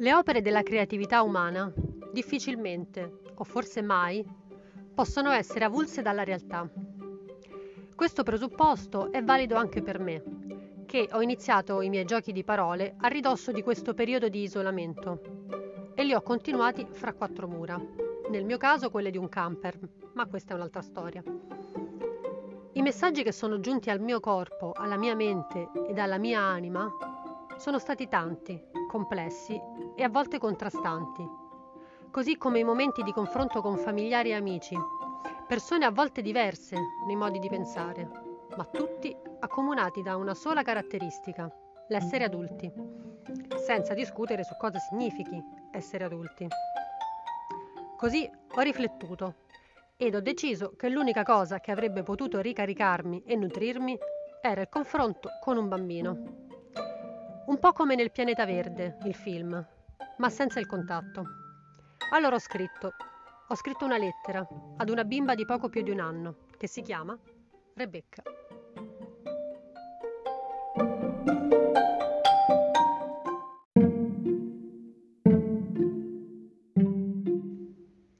Le opere della creatività umana difficilmente, o forse mai, possono essere avulse dalla realtà. Questo presupposto è valido anche per me, che ho iniziato i miei giochi di parole a ridosso di questo periodo di isolamento e li ho continuati fra quattro mura, nel mio caso quelle di un camper, ma questa è un'altra storia. I messaggi che sono giunti al mio corpo, alla mia mente ed alla mia anima sono stati tanti, complessi e a volte contrastanti, così come i momenti di confronto con familiari e amici, persone a volte diverse nei modi di pensare, ma tutti accomunati da una sola caratteristica, l'essere adulti, senza discutere su cosa significhi essere adulti. Così ho riflettuto ed ho deciso che l'unica cosa che avrebbe potuto ricaricarmi e nutrirmi era il confronto con un bambino. Un po' come nel Pianeta Verde, il film, ma senza il contatto. Allora ho scritto, ho scritto una lettera ad una bimba di poco più di un anno, che si chiama Rebecca.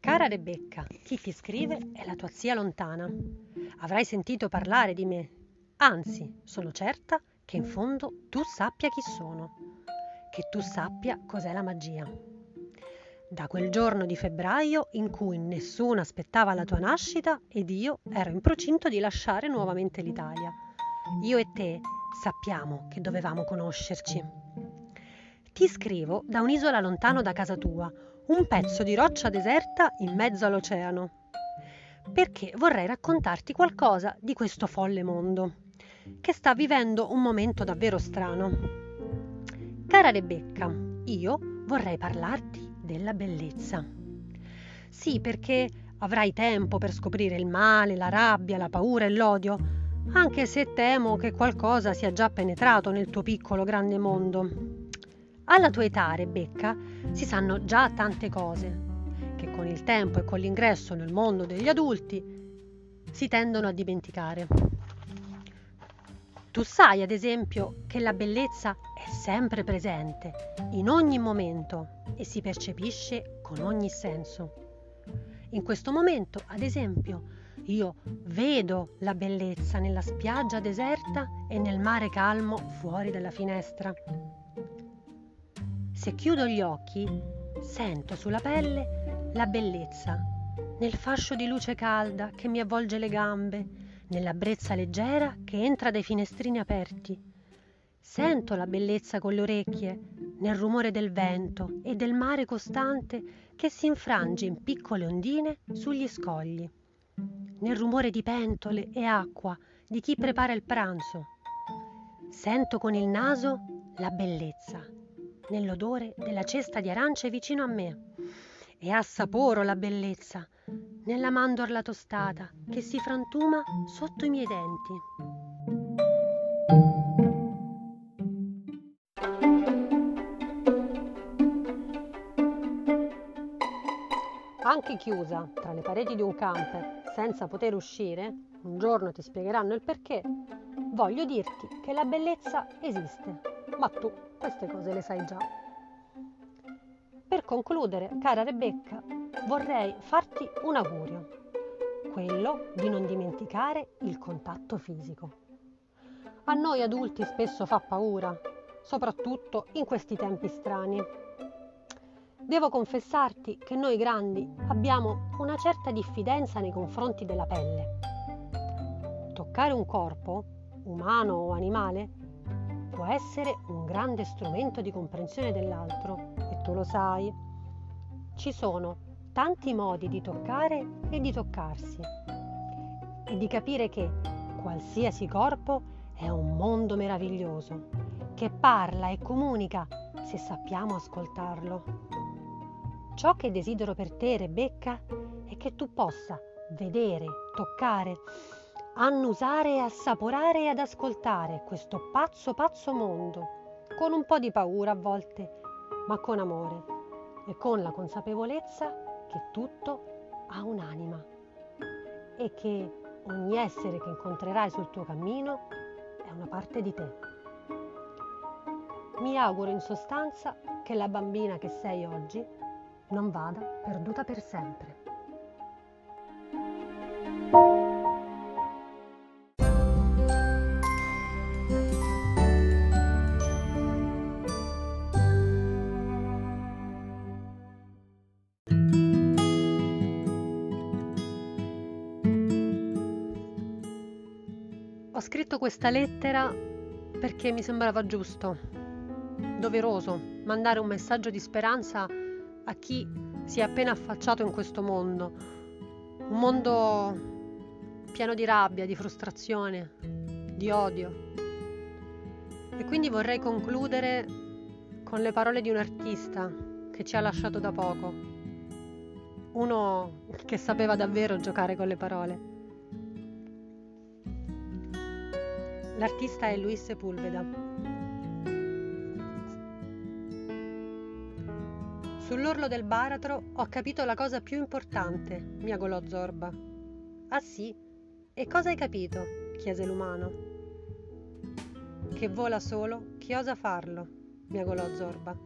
Cara Rebecca, chi ti scrive è la tua zia lontana. Avrai sentito parlare di me. Anzi, sono certa che in fondo tu sappia chi sono, che tu sappia cos'è la magia. Da quel giorno di febbraio in cui nessuno aspettava la tua nascita ed io ero in procinto di lasciare nuovamente l'Italia. Io e te sappiamo che dovevamo conoscerci. Ti scrivo da un'isola lontano da casa tua, un pezzo di roccia deserta in mezzo all'oceano, perché vorrei raccontarti qualcosa di questo folle mondo che sta vivendo un momento davvero strano. Cara Rebecca, io vorrei parlarti della bellezza. Sì, perché avrai tempo per scoprire il male, la rabbia, la paura e l'odio, anche se temo che qualcosa sia già penetrato nel tuo piccolo grande mondo. Alla tua età, Rebecca, si sanno già tante cose, che con il tempo e con l'ingresso nel mondo degli adulti si tendono a dimenticare. Tu sai, ad esempio, che la bellezza è sempre presente, in ogni momento e si percepisce con ogni senso. In questo momento, ad esempio, io vedo la bellezza nella spiaggia deserta e nel mare calmo fuori dalla finestra. Se chiudo gli occhi, sento sulla pelle la bellezza, nel fascio di luce calda che mi avvolge le gambe, nella brezza leggera che entra dai finestrini aperti. Sento la bellezza con le orecchie, nel rumore del vento e del mare costante che si infrange in piccole ondine sugli scogli, nel rumore di pentole e acqua di chi prepara il pranzo. Sento con il naso la bellezza, nell'odore della cesta di arance vicino a me, e assaporo la bellezza nella mandorla tostata che si frantuma sotto i miei denti. Anche chiusa tra le pareti di un camper senza poter uscire, un giorno ti spiegheranno il perché, voglio dirti che la bellezza esiste, ma tu queste cose le sai già. Per concludere, cara Rebecca, vorrei farti un augurio, quello di non dimenticare il contatto fisico. A noi adulti spesso fa paura, soprattutto in questi tempi strani. Devo confessarti che noi grandi abbiamo una certa diffidenza nei confronti della pelle. Toccare un corpo, umano o animale, può essere un grande strumento di comprensione dell'altro e tu lo sai. Ci sono tanti modi di toccare e di toccarsi e di capire che qualsiasi corpo è un mondo meraviglioso che parla e comunica se sappiamo ascoltarlo. Ciò che desidero per te, Rebecca, è che tu possa vedere, toccare, annusare, assaporare e ad ascoltare questo pazzo pazzo mondo, con un po' di paura a volte, ma con amore e con la consapevolezza che tutto ha un'anima e che ogni essere che incontrerai sul tuo cammino è una parte di te. Mi auguro in sostanza che la bambina che sei oggi non vada perduta per sempre. Ho scritto questa lettera perché mi sembrava giusto, doveroso, mandare un messaggio di speranza a chi si è appena affacciato in questo mondo. Un mondo pieno di rabbia, di frustrazione, di odio. E quindi vorrei concludere con le parole di un artista che ci ha lasciato da poco. Uno che sapeva davvero giocare con le parole. L'artista è Luis Sepulveda. Sull'orlo del baratro ho capito la cosa più importante, miagolò Zorba. Ah sì? E cosa hai capito? chiese l'umano. Che vola solo chi osa farlo, miagolò Zorba.